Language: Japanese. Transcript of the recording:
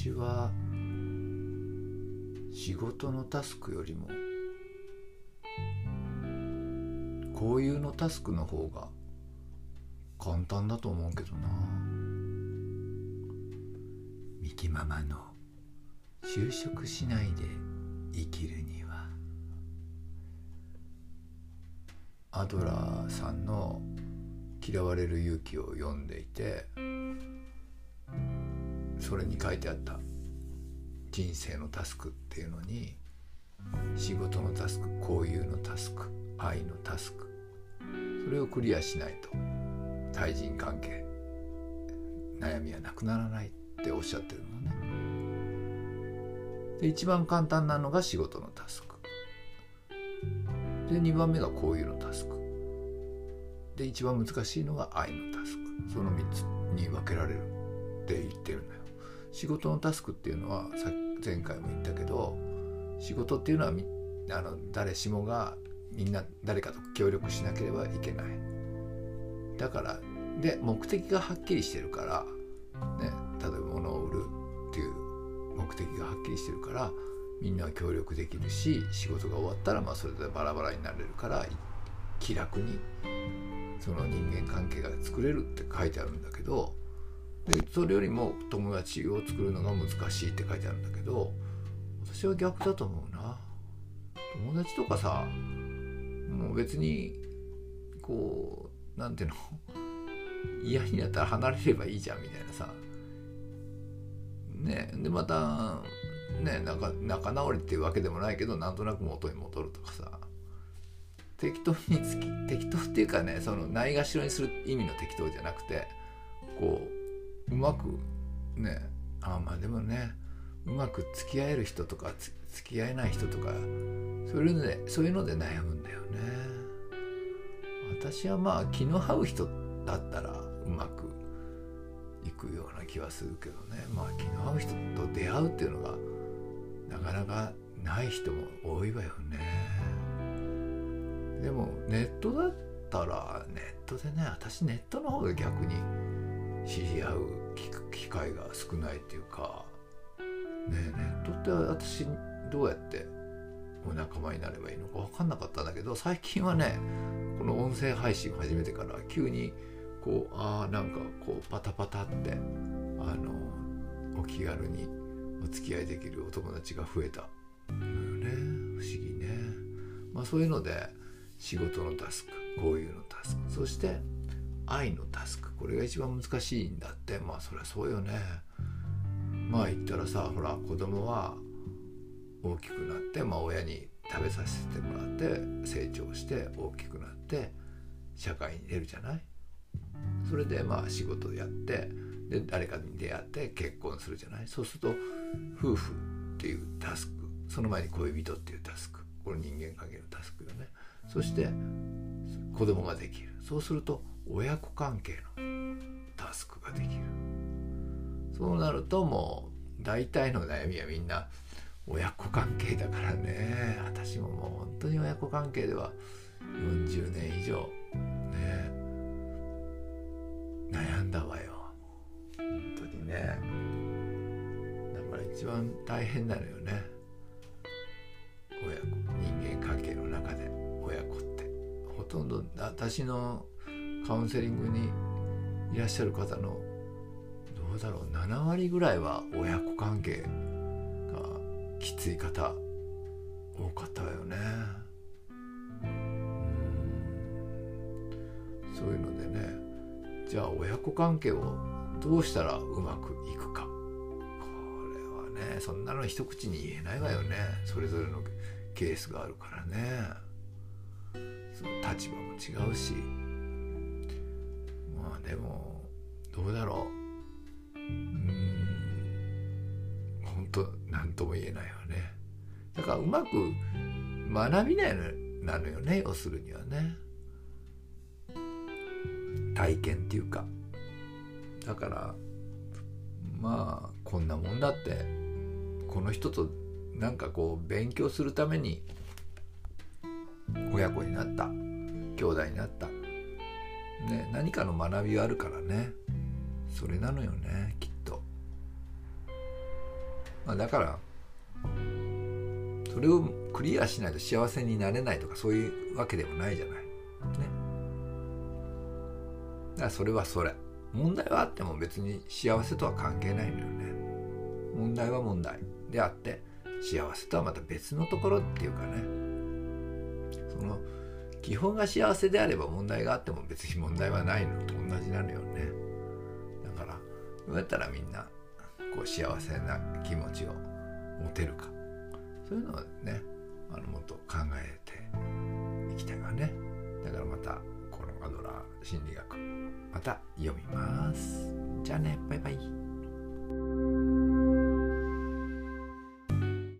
私は仕事のタスクよりもこういうのタスクの方が簡単だと思うけどな。ミキママの就職しないで生きるには。アドラーさんの「嫌われる勇気」を読んでいてそれに書いてあった。人生のタスクっていうのに仕事のタスク交友のタスク愛のタスク。それをクリアしないと対人関係悩みはなくならないっておっしゃってるのね。で一番簡単なのが仕事のタスク。で2番目が交友のタスク。で一番難しいのが愛のタスク。その3つに分けられるって言ってるんだよ。仕事のタスクっていうのはさ前回も言ったけど仕事っていうのはみあの誰しもがみんな誰かと協力しなければいけない。だからで目的がはっきりしてるから、ね、例えば物を売るっていう目的がはっきりしてるからみんなは協力できるし仕事が終わったらまあそれでバラバラになれるから気楽にその人間関係が作れるって書いてあるんだけどでそれよりも友達を作るのが難しいって書いてあるんだけど私は逆だと思うな。友達とかさもう別にこうなんていうの？嫌になったら離れればいいじゃんみたいなさ。ねでまたね仲仲直りっていうわけでもないけどなんとなく元に戻るとかさ。適当につき適当っていうかねそのないがしろにする意味の適当じゃなくてこううまくねあまあでもねうまく付き合える人とか付き合えない人とかそういうのでそういうので悩むんだよね。私はまあ気の合う人だったらうまくいくような気はするけどね。まあ気の合う人と出会うっていうのがなかなかない人も多いわよね。でもネットだったらネットでね私ネットの方が逆に知り合う機会が少ないっていうかねネットって私どうやってお仲間になればいいのか分かんなかったんだけど最近はねこの音声配信を始めてから急にこうああなんかこうパタパタってあのお気軽にお付き合いできるお友達が増えた。のよね不思議ね。まあそういうので仕事のタスクこういうのタスクそして愛のタスクこれが一番難しいんだって。まあそりゃそうよね。まあ言ったらさほら子供は大きくなって、まあ、親に食べさせてもらって成長して大きくなって社会に出るじゃない？それでまあ仕事やってで誰かに出会って結婚するじゃない？そうすると夫婦っていうタスクその前に恋人っていうタスクこれ人間関係のタスクよね。そして子供ができる。そうすると親子関係のタスクができる。そうなるともう大体の悩みはみんな親子関係だからね。私ももう本当に親子関係では40年以上ね悩んだわよ。本当にね。だから一番大変なのよね。私のカウンセリングにいらっしゃる方のどうだろう7割ぐらいは親子関係がきつい方多かったわよね。うん。そういうのでね。じゃあ親子関係をどうしたらうまくいくか。これはねそんなの一口に言えないわよね。それぞれのケースがあるからね。立場も違うし。まあでもどうだろう。うん。本当何とも言えないよね。だからうまく学びないのなのよね要するにはね。体験っていうか。だからまあこんなもんだってこの人となんかこう勉強するために親子になった兄弟になったね、何かの学びがあるからねそれなのよねきっとまあ、だからそれをクリアしないと幸せになれないとかそういうわけでもないじゃない。ね。だからそれはそれ。問題はあっても別に幸せとは関係ないのよね。問題は問題であって幸せとはまた別のところっていうかね。その基本が幸せであれば問題があっても別に問題はないのと同じなのよね。だからどうやったらみんなこう幸せな気持ちを持てるか。そういうのはねあのもっと考えていきたいわねだからまたこのアドラー心理学また読みますじゃあねバイバイ